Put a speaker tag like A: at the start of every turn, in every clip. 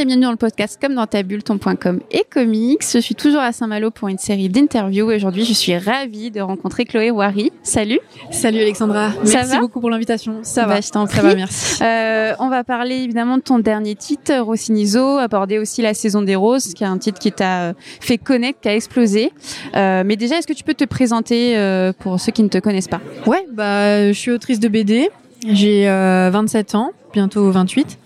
A: et bienvenue dans le podcast Comme dans ta bulle, ton.com et comics. Je suis toujours à Saint-Malo pour une série d'interviews et aujourd'hui je suis ravie de rencontrer Chloé Wari. Salut.
B: Salut Alexandra. Merci beaucoup pour l'invitation.
A: Ça va. Bah, je t'en
B: Ça va, merci.
A: Euh, on va parler évidemment de ton dernier titre, Rossinizo, aborder aussi la saison des roses, qui est un titre qui t'a fait connaître, qui a explosé. Euh, mais déjà, est-ce que tu peux te présenter euh, pour ceux qui ne te connaissent pas?
B: Ouais, bah je suis autrice de BD. J'ai 27 ans, bientôt 28.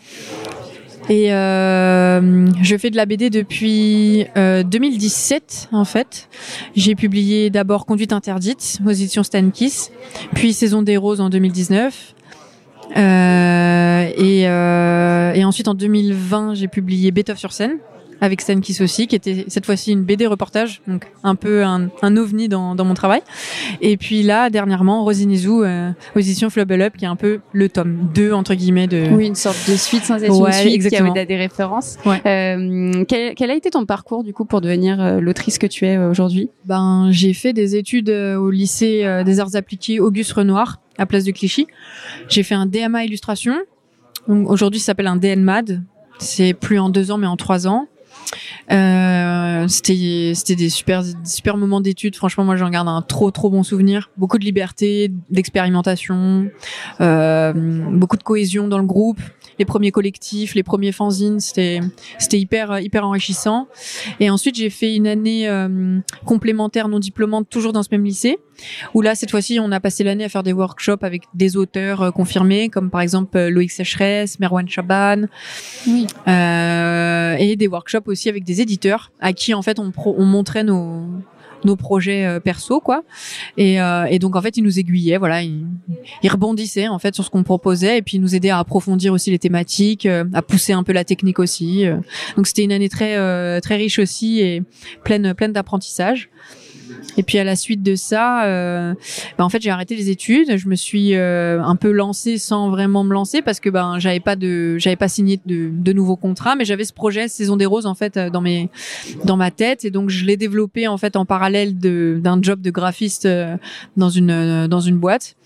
B: Et euh, je fais de la BD depuis euh, 2017 en fait. J'ai publié d'abord Conduite interdite aux éditions Stankis, puis Saison des roses en 2019. Euh, et, euh, et ensuite en 2020 j'ai publié Beethoven sur scène avec Stan Kiss aussi, qui était cette fois-ci une BD reportage, donc un peu un, un ovni dans, dans, mon travail. Et puis là, dernièrement, Rosinizu, euh, éditions Flubble Up, qui est un peu le tome 2, entre guillemets, de...
A: Oui, une sorte de suite sans être
B: ouais,
A: une suite,
B: exactement.
A: qui a des références.
B: Ouais.
A: Euh, quel, quel, a été ton parcours, du coup, pour devenir euh, l'autrice que tu es euh, aujourd'hui?
B: Ben, j'ai fait des études euh, au lycée euh, des arts appliqués Auguste Renoir, à Place de Clichy. J'ai fait un DMA illustration. Aujourd'hui, ça s'appelle un DNMAD. C'est plus en deux ans, mais en trois ans. Euh, c'était des super super moments d'études. Franchement moi j'en garde un trop trop bon souvenir. Beaucoup de liberté d'expérimentation euh, beaucoup de cohésion dans le groupe les premiers collectifs les premiers fanzines c'était c'était hyper hyper enrichissant et ensuite j'ai fait une année euh, complémentaire non diplômante toujours dans ce même lycée où là cette fois-ci on a passé l'année à faire des workshops avec des auteurs euh, confirmés comme par exemple euh, Loïc Sécheresse Merwan Chaban
A: oui.
B: euh, et des workshops aussi avec des éditeurs à qui en fait on, pro on montrait nos nos projets euh, perso quoi. Et, euh, et, donc en fait ils nous aiguillaient voilà. Ils, ils rebondissaient en fait sur ce qu'on proposait. Et puis ils nous aidaient à approfondir aussi les thématiques euh, à pousser un peu la technique aussi donc c'était une année très très riche aussi et pleine pleine d'apprentissage et puis à la suite de ça, euh, bah en fait j'ai arrêté les études. Je me suis euh, un peu lancée sans vraiment me lancer parce que ben j'avais pas de j'avais pas signé de, de nouveaux contrats, mais j'avais ce projet Saison des roses en fait dans mes dans ma tête et donc je l'ai développé en fait en parallèle d'un job de graphiste euh, dans une euh, dans une boîte.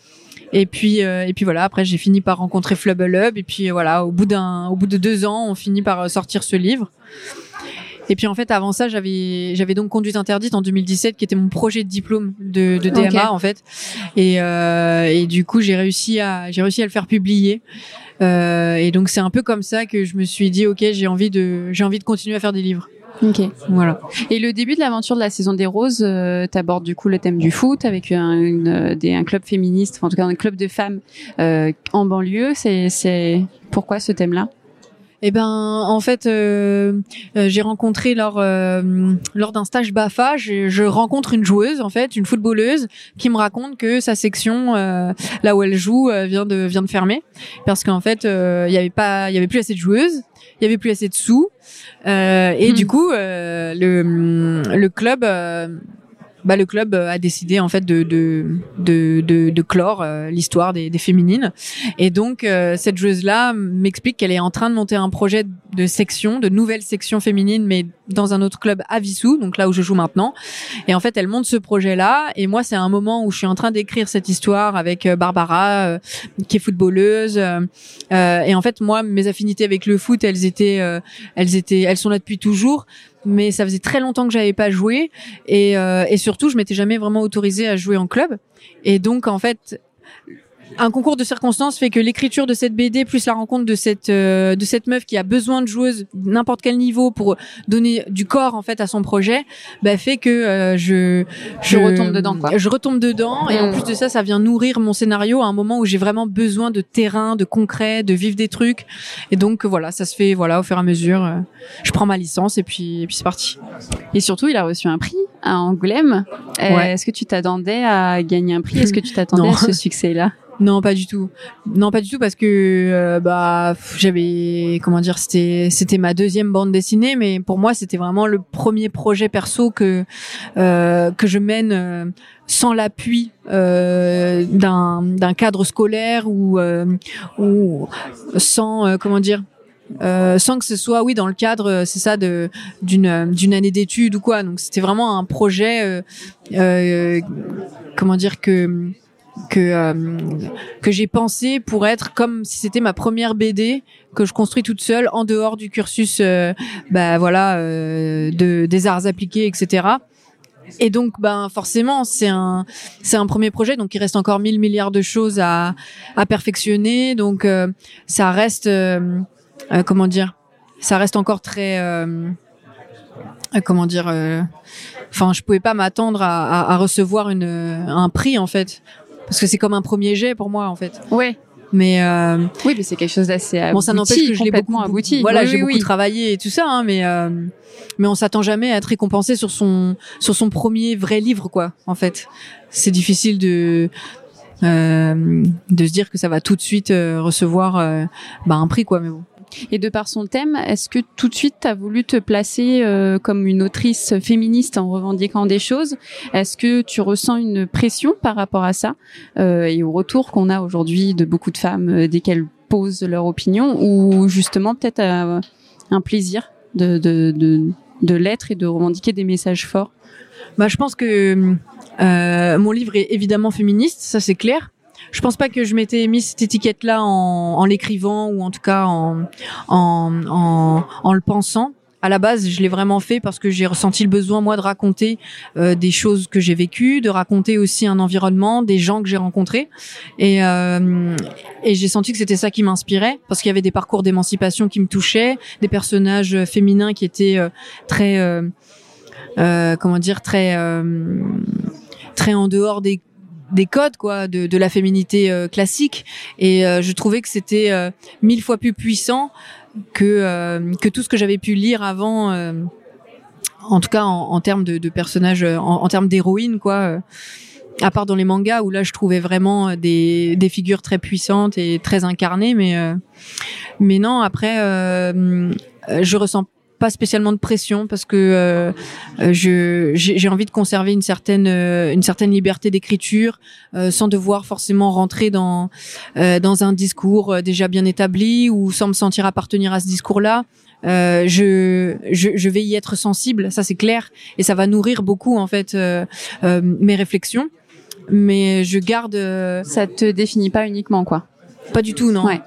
B: Et puis euh, et puis voilà. Après j'ai fini par rencontrer Flubble Hub et puis voilà au bout d'un au bout de deux ans on finit par sortir ce livre. Et puis en fait, avant ça, j'avais j'avais donc conduite interdite en 2017, qui était mon projet de diplôme de, de DMA
A: Okay.
B: en fait. Et, euh, et du coup, j'ai réussi à j'ai réussi à le faire publier. Euh, et donc c'est un peu comme ça que je me suis dit, ok, j'ai envie de j'ai envie de continuer à faire des livres.
A: Ok.
B: Voilà.
A: Et le début de l'aventure de la saison des roses, euh, t'abordes du coup le thème du foot avec un, une, des, un club féministe, enfin, en tout cas un club de femmes euh, en banlieue. C'est c'est pourquoi ce thème-là?
B: Eh ben, en fait, euh, euh, j'ai rencontré lors euh, lors d'un stage Bafa, je, je, rencontre une joueuse, en fait, une footballeuse, qui me raconte que sa section, euh, là où elle joue, vient de vient de fermer, parce qu'en fait, il y avait pas, il y avait plus assez de joueuses, il y avait plus assez de sous, euh, et
A: Hmm.
B: du coup, euh, le le club. Euh, bah, le club a décidé en fait de de de de, de clore euh, l'histoire des, des féminines. Et donc euh, cette joueuse là m'explique qu'elle est en train de monter un projet de section de nouvelle section féminine mais dans un autre club à Vissou donc là où je joue maintenant. Et en fait elle monte ce projet là et moi c'est un moment où je suis en train d'écrire cette histoire avec euh, Barbara euh, qui est footballeuse euh, euh, et en fait moi mes affinités avec le foot elles étaient euh, elles étaient elles sont là depuis toujours mais ça faisait très longtemps que j'avais pas joué et, euh, et surtout je m'étais jamais vraiment autorisée à jouer en club. Et donc en fait un concours de circonstances fait que l'écriture de cette BD plus la rencontre de cette euh, de cette meuf qui a besoin de joueuses n'importe quel niveau pour donner du corps en fait à son projet bah, fait que euh, je
A: je retombe dedans quoi.
B: je retombe dedans. Et en plus de ça ça vient nourrir mon scénario à un moment où j'ai vraiment besoin de terrain de concret de vivre des trucs. Et donc voilà ça se fait voilà au fur et à mesure euh, je prends ma licence et puis et puis c'est parti.
A: Et surtout il a reçu un prix à Angoulême. Euh,
B: Ouais.
A: est-ce que tu t'attendais à gagner un prix? Est-ce que tu t'attendais à ce succès là
B: Non, pas du tout. Non, pas du tout parce que euh, bah j'avais comment dire, c'était c'était ma deuxième bande dessinée, mais pour moi c'était vraiment le premier projet perso que euh, que je mène euh, sans l'appui d'un d'un cadre scolaire ou ou sans comment dire. Sans que ce soit oui dans le cadre c'est ça de d'une d'une année d'études ou quoi donc c'était vraiment un projet comment dire que que euh, que j'ai pensé pour être comme si c'était ma première BD que je construis toute seule en dehors du cursus euh, bah voilà euh, de des arts appliqués etc et donc ben forcément c'est un c'est un premier projet donc il reste encore mille milliards de choses à à perfectionner. Donc ça reste comment dire ça reste encore très comment dire enfin je pouvais pas m'attendre à, à, à, recevoir une un prix en fait parce que c'est comme un premier jet pour moi en fait.
A: Ouais.
B: Mais euh,
A: oui, mais c'est quelque chose d'assez
B: bon, ça n'empêche que je l'ai beaucoup
A: abouti.
B: Voilà,
A: oui,
B: j'ai
A: oui,
B: beaucoup travaillé et tout ça, hein, mais euh, mais on s'attend jamais à être récompensé sur son sur son premier vrai livre, quoi. En fait, c'est difficile de euh, de se dire que ça va tout de suite euh, recevoir euh, bah, un prix, quoi. Mais bon.
A: Et de par son thème, est-ce que tout de suite tu as voulu te placer euh, comme une autrice féministe en revendiquant des choses? Est-ce que tu ressens une pression par rapport à ça euh, et au retour qu'on a aujourd'hui de beaucoup de femmes euh, dès qu'elles posent leur opinion ou justement peut-être euh, un plaisir de, de, de, de l'être et de revendiquer des messages forts?
B: Bah, Je pense que euh, mon livre est évidemment féministe, ça c'est clair je pense pas que je m'étais mis cette étiquette-là en, en l'écrivant ou en tout cas en, en, en, en le pensant. À la base, je l'ai vraiment fait parce que j'ai ressenti le besoin moi de raconter euh, des choses que j'ai vécues, de raconter aussi un environnement, des gens que j'ai rencontrés, et, euh, et j'ai senti que c'était ça qui m'inspirait parce qu'il y avait des parcours d'émancipation qui me touchaient, des personnages féminins qui étaient euh, très, euh, euh, comment dire, très, euh, très en dehors des des codes quoi de, de la féminité euh, classique. Et euh, je trouvais que c'était euh, mille fois plus puissant que que tout ce que j'avais pu lire avant en tout cas en, en termes de, de, personnages en, en termes d'héroïnes quoi à part dans les mangas où là je trouvais vraiment des, des figures très puissantes et très incarnées. Mais mais non après je ressens pas spécialement de pression parce que euh, je j'ai envie de conserver une certaine euh, une certaine liberté d'écriture euh, sans devoir forcément rentrer dans euh, dans un discours euh, déjà bien établi ou sans me sentir appartenir à ce discours-là. Euh, je, je, je vais y être sensible, ça c'est clair, et ça va nourrir beaucoup en fait mes réflexions. Mais je garde.
A: Ça te définit pas uniquement quoi
B: Pas du tout, non.
A: Ouais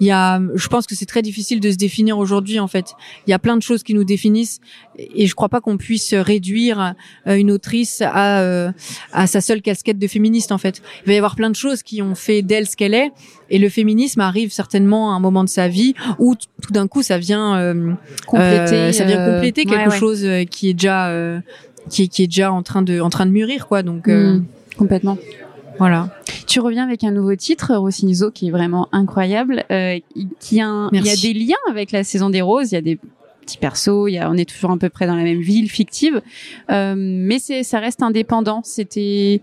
B: il y a, je pense que c'est très difficile de se définir aujourd'hui en fait. Il y a plein de choses qui nous définissent et je crois pas qu'on puisse réduire une autrice à à sa seule casquette de féministe en fait. Il va y avoir plein de choses qui ont fait d'elle ce qu'elle est et le féminisme arrive certainement à un moment de sa vie où tout d'un coup ça vient euh,
A: compléter,
B: euh, ça vient compléter quelque
A: ouais, ouais.
B: chose qui est déjà euh, qui est qui est déjà en train de en train de mûrir quoi donc
A: mmh, complètement.
B: Voilà.
A: Tu reviens avec un nouveau titre, Rossinizo, qui est vraiment incroyable, euh, qui a un, il y a des liens avec la saison des roses, il y a des petits persos, il y a, on est toujours à peu près dans la même ville fictive, euh, mais c'est, ça reste indépendant. C'était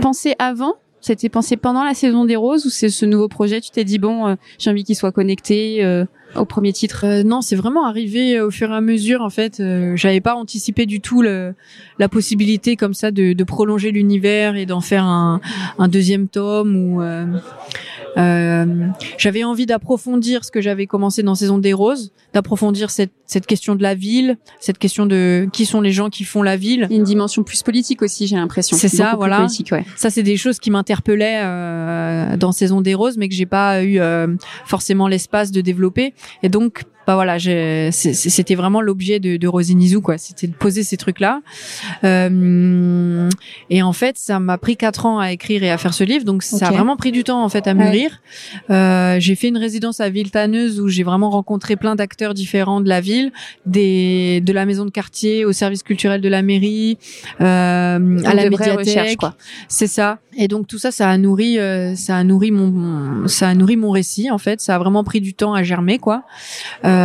A: pensé avant, c'était pensé pendant la saison des roses ou c'est ce nouveau projet, tu t'es dit bon, euh, j'ai envie qu'il soit connecté euh, au premier titre?
B: Euh, Non, c'est vraiment arrivé au fur et à mesure. En fait, euh, j'avais pas anticipé du tout le, la possibilité comme ça de, de prolonger l'univers et d'en faire un, un, deuxième tome. Ou euh, j'avais envie d'approfondir ce que j'avais commencé dans Saison des Roses, d'approfondir cette, cette question de la ville, cette question de qui sont les gens qui font la ville.
A: Une dimension plus politique aussi, j'ai l'impression.
B: C'est ça, voilà.
A: Politique, ouais.
B: Ça, c'est des choses qui m'interpellaient dans Saison des Roses, mais que j'ai pas eu forcément l'espace de développer. Et donc, bah voilà, c'était vraiment l'objet de, de Rosinizou, quoi. C'était de poser ces trucs-là. Euh, et en fait, ça m'a pris quatre ans à écrire et à faire ce livre, donc ça a vraiment pris du temps en fait à mûrir. Ouais. Euh, j'ai fait une résidence à Villetaneuse où j'ai vraiment rencontré plein d'acteurs différents de la ville, des de la maison de quartier au service culturel de la mairie, euh, à la médiathèque. C'est ça. Et donc tout ça, ça a nourri, euh, ça a nourri mon, ça a nourri mon récit en fait. Ça a vraiment pris du temps à germer, quoi. Euh,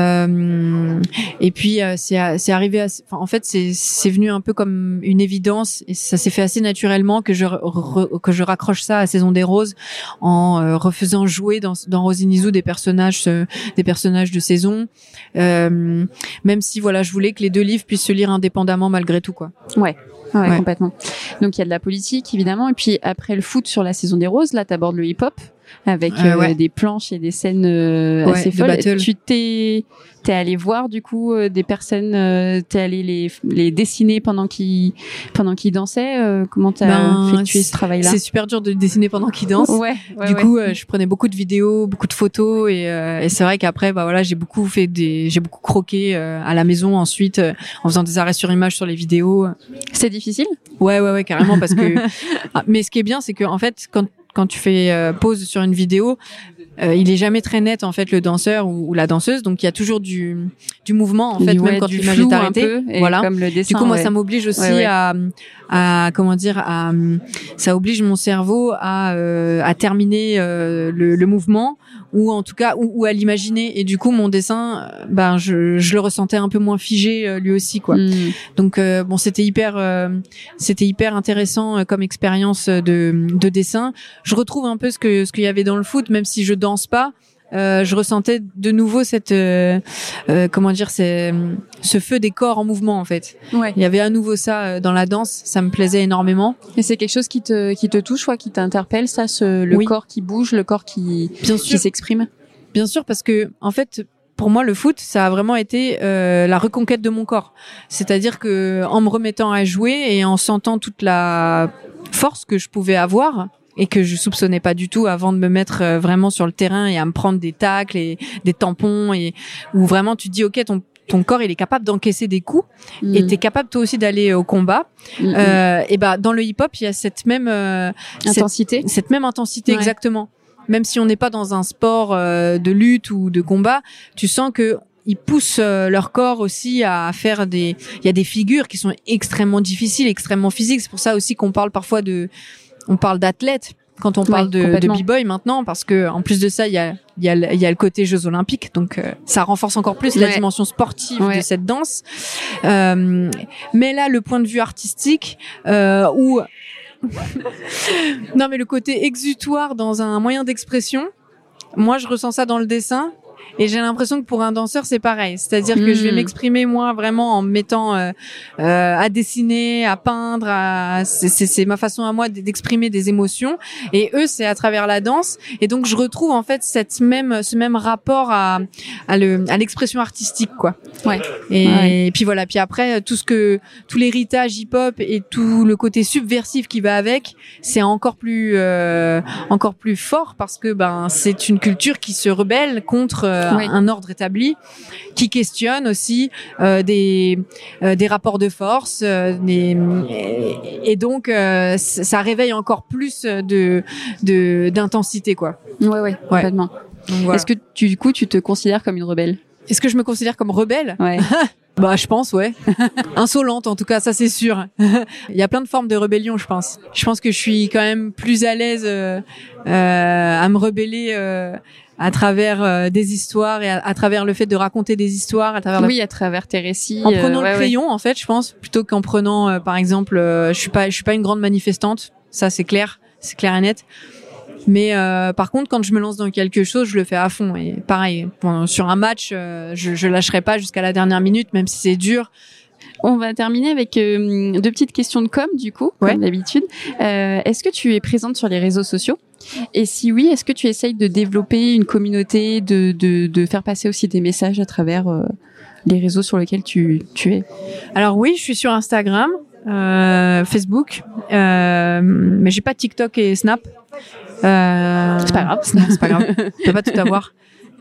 B: et puis euh, c'est c'est arrivé, assez, en fait, c'est c'est venu un peu comme une évidence et ça s'est fait assez naturellement que je re, que je raccroche ça à Saison des Roses en euh, refaisant jouer dans dans Rosinizou des personnages des personnages de saison. Euh, même si voilà, je voulais que les deux livres puissent se lire indépendamment malgré tout, quoi.
A: Ouais. Ouais, ouais, complètement. Donc il y a de la politique évidemment, et puis après le foot sur la saison des roses, là tu abordes le hip-hop. Avec des planches et des scènes assez folles. Tu t'es T'es allé voir du coup euh, des personnes, euh, t'es allé les, les dessiner pendant qu'ils pendant qu'ils dansaient. Euh, comment t'as ben, effectué ce travail-là?
B: C'est super dur de dessiner pendant qu'ils dansent.
A: Ouais.
B: du coup, je prenais beaucoup de vidéos, beaucoup de photos et, et c'est vrai qu'après, bah voilà, j'ai beaucoup fait des, j'ai beaucoup croqué à la maison ensuite en faisant des arrêts sur image sur les vidéos.
A: C'est difficile?
B: Ouais, ouais, ouais, carrément parce que. Ah, mais ce qui est bien, c'est que en fait, quand quand tu fais pause sur une vidéo, euh, il est jamais très net en fait le danseur ou, la danseuse, donc il y a toujours du, du mouvement en fait, même quand l'image est arrêtée.
A: voilà. Comme le dessin,
B: du coup, moi, ça m'oblige aussi à, à comment dire, à, ça oblige mon cerveau à, euh, à terminer euh, le, le, mouvement ou en tout cas ou, à l'imaginer. Et du coup, mon dessin, ben je, je le ressentais un peu moins figé lui aussi quoi. Hmm. Donc bon, c'était hyper, c'était hyper intéressant comme expérience de, de dessin. Je retrouve un peu ce que ce qu'il y avait dans le foot, même si je danse pas, euh, je ressentais de nouveau cette euh, euh, comment dire c'est ce feu des corps en mouvement en fait.
A: Ouais.
B: Il y avait à nouveau ça dans la danse, ça me plaisait énormément.
A: Et c'est quelque chose qui te qui te touche, quoi, qui t'interpelle, ça, ce, le corps qui bouge, le corps qui
B: Bien
A: qui s'exprime?
B: Bien sûr, parce que en fait, pour moi, le foot, ça a vraiment été euh, la reconquête de mon corps. C'est-à-dire que en me remettant à jouer et en sentant toute la force que je pouvais avoir, et que je soupçonnais pas du tout avant de me mettre euh, vraiment sur le terrain et à me prendre des tacles et des tampons et où vraiment tu te dis ok ton ton corps il est capable d'encaisser des coups mm. et tu es capable toi aussi d'aller au combat. Mm, mm. euh, et bah dans le hip hop il y a cette même euh,
A: intensité.
B: cette, même intensité exactement. Même si on n'est pas dans un sport euh, de lutte ou de combat tu sens que ils poussent leur corps aussi à faire des il y a des figures qui sont extrêmement difficiles extrêmement physiques. C'est pour ça aussi qu'on parle parfois de on parle d'athlètes quand on parle de, de b-boy maintenant, parce que en plus de ça, il y a, y, a, y a le côté Jeux Olympiques, donc euh, ça renforce encore plus la dimension sportive de cette danse. Euh, mais là, le point de vue artistique, euh, où non mais le côté exutoire dans un moyen d'expression, moi je ressens ça dans le dessin et j'ai l'impression que pour un danseur, c'est pareil. C'est-à-dire que je vais hmm. m'exprimer moi vraiment en me mettant euh, euh, à dessiner, à peindre. À... C'est ma façon à moi d'exprimer des émotions. Et eux, c'est à travers la danse. Et donc, je retrouve en fait cette même, ce même rapport à, à l'expression artistique, quoi.
A: Ouais.
B: Et, puis voilà. Puis après, tout ce que, tout l'héritage hip-hop et tout le côté subversif qui va avec, c'est encore plus, euh, encore plus fort parce que ben c'est une culture qui se rebelle contre euh, un ordre établi, qui questionne aussi euh, des euh, des rapports de force, des, et, donc ça réveille encore plus de de d'intensité quoi.
A: Ouais ouais, complètement. Est-ce que tu, du coup tu te considères comme une rebelle?
B: Est-ce que je me considère comme rebelle?
A: Ouais.
B: Bah, je pense, ouais. Insolente, en tout cas, ça c'est sûr. Il y a plein de formes de rébellion, je pense. Je pense que je suis quand même plus à l'aise euh, à me rebeller euh, à travers euh, des histoires et à, travers le fait de raconter des histoires, à travers
A: oui, à travers tes récits.
B: En prenant le crayon, en fait, je pense, plutôt qu'en prenant, par exemple, je suis pas, je suis pas une grande manifestante, ça c'est clair, c'est clair et net. Mais euh, par contre, quand je me lance dans quelque chose, je le fais à fond. Et pareil, sur un match, euh, je, je lâcherai pas jusqu'à la dernière minute, même si c'est dur.
A: On va terminer avec euh, deux petites questions de com, du coup, comme d'habitude. est-ce que tu es présente sur les réseaux sociaux? Et si oui, est-ce que tu essayes de développer une communauté, de, de, de faire passer aussi des messages à travers les réseaux sur lesquels tu, tu es?
B: Alors oui, je suis sur Instagram, Facebook, mais j'ai pas TikTok et Snap.
A: Euh, c'est pas grave.
B: C'est pas grave. Je peux pas tout avoir.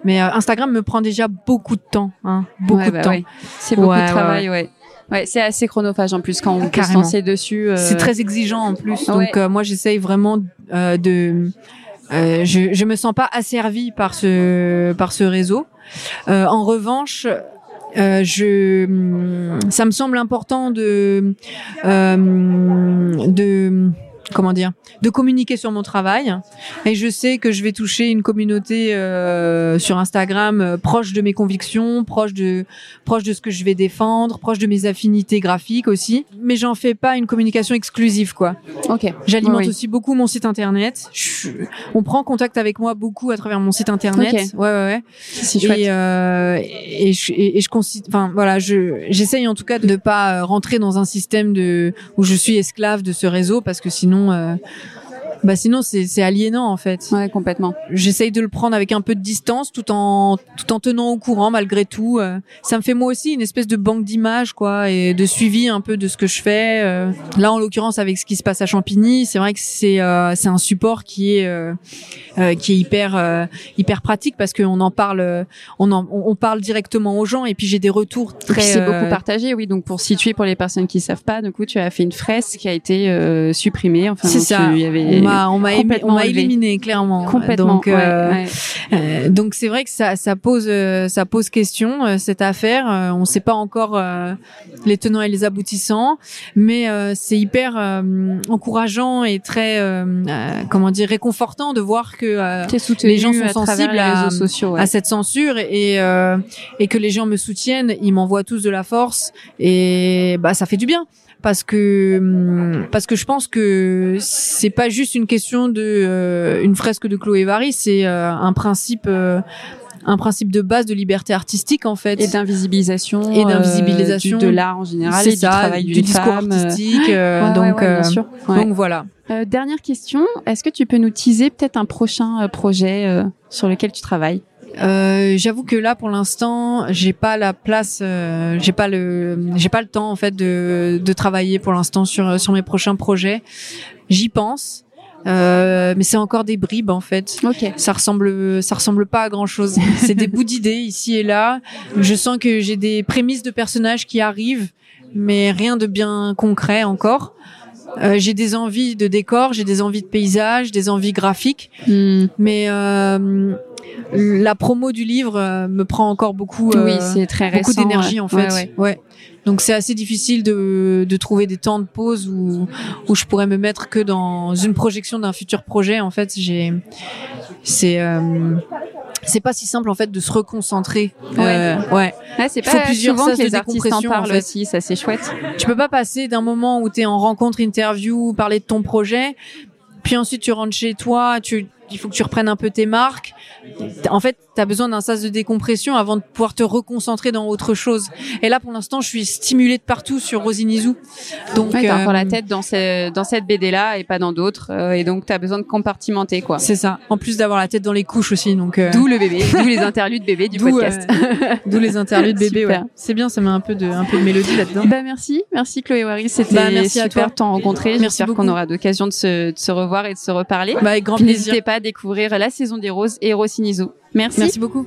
B: Mais euh, Instagram me prend déjà beaucoup de temps, hein, beaucoup de bah temps.
A: C'est beaucoup de travail, ouais. Ouais. c'est assez chronophage en plus quand on peut se lancer dessus.
B: Euh. C'est très exigeant en plus. Donc moi j'essaye vraiment de. je je me sens pas asservie par ce par ce réseau. en revanche, euh, je, ça me semble important de, euh, de comment dire, de communiquer sur mon travail. Et je sais que je vais toucher une communauté euh, sur Instagram euh, proche de mes convictions, proche de proche de ce que je vais défendre, proche de mes affinités graphiques aussi. Mais j'en fais pas une communication exclusive, quoi.
A: Ok.
B: J'alimente aussi beaucoup mon site internet. on prend contact avec moi beaucoup à travers mon site internet. Ouais, ouais, ouais.
A: C'est chouette.
B: Et, euh, et, je, et, je considère, enfin voilà, je j'essaye en tout cas de ne pas rentrer dans un système de où je suis esclave de ce réseau parce que sinon euh, Bah sinon c'est c'est aliénant en fait.
A: Ouais, complètement.
B: J'essaye de le prendre avec un peu de distance tout en tout en tenant au courant malgré tout. Euh. Ça me fait moi aussi une espèce de banque d'images quoi et de suivi un peu de ce que je fais. Euh. Là en l'occurrence avec ce qui se passe à Champigny, c'est vrai que c'est euh, c'est un support qui est qui est hyper hyper pratique parce qu'on en parle on en on parle directement aux gens et puis j'ai des retours très
A: c'est beaucoup partagé oui donc pour situer pour les personnes qui savent pas du coup tu as fait une fresque qui a été supprimée enfin
B: c'est ça.
A: y avait
B: on m'a on m'a éliminé clairement.
A: Complètement.
B: Donc euh, euh, donc c'est vrai que ça ça pose euh, ça pose question cette affaire. on ne sait pas encore les tenants et les aboutissants, mais c'est hyper encourageant et très comment dire réconfortant de voir que les gens sont sensibles à,
A: sociaux,
B: à, cette censure et et que les gens me soutiennent. Ils m'envoient tous de la force et bah ça fait du bien parce que hum, parce que je pense que c'est pas juste une question de euh, une fresque de Chloé Vary, c'est euh, un principe euh, un principe de base de liberté artistique en fait.
A: Et d'invisibilisation
B: et d'invisibilisation.
A: de l'art en général et du travail
B: du discours artistique donc donc voilà.
A: Dernière question est-ce que tu peux nous teaser peut-être un prochain projet sur lequel tu travailles?
B: Euh, J'avoue que là, pour l'instant, j'ai pas la place, euh, j'ai pas le, j'ai pas le temps en fait de, de travailler pour l'instant sur sur mes prochains projets. J'y pense. Euh, mais c'est encore des bribes en fait.
A: Ok.
B: Ça ressemble, ça ressemble pas à grand chose. c'est des bouts d'idées ici et là. Je sens que j'ai des prémices de personnages qui arrivent, mais rien de bien concret encore. Euh, j'ai des envies de décor, j'ai des envies de paysage, des envies graphiques,
A: hmm.
B: mais euh, la promo du livre euh, me prend encore beaucoup,
A: oui, euh, c'est très
B: beaucoup d'énergie en fait.
A: Ouais,
B: ouais. Donc c'est assez difficile de, de trouver des temps de pause où, où je pourrais me mettre que dans une projection d'un futur projet. En fait, j'ai c'est euh, c'est pas si simple en fait de se reconcentrer.
A: Ouais. Euh,
B: ouais.
A: c'est pas plusieurs souvent que les artistes en parlent aussi, ça c'est chouette.
B: Tu peux pas passer d'un moment où tu es en rencontre, interview, parler de ton projet, puis ensuite tu rentres chez toi, tu il faut que tu reprennes un peu tes marques. En fait, tu as besoin d'un sas de décompression avant de pouvoir te reconcentrer dans autre chose. Et là, pour l'instant, je suis stimulée de partout sur Rosinizou.
A: Donc, ouais, t'as encore la euh, tête dans, dans cette BD-là et pas dans d'autres. Euh, et donc, tu as besoin de compartimenter, quoi.
B: C'est ça. En plus d'avoir la tête dans les couches aussi. Donc,
A: euh, D'où le bébé, d'où les interludes bébé du podcast.
B: d'où les interludes bébé, ouais. C'est bien, ça met un peu de, un peu de mélodie là-dedans.
A: Bah, merci. Merci Chloé Waris. C'était bah, merci super de t'en rencontrer. J'espère qu'on aura l'occasion de se, de se revoir et de se reparler.
B: Bah, avec grand plaisir.
A: N'hésitez pas découvrir la saison des roses et Rossinizo. Merci.
B: Merci beaucoup.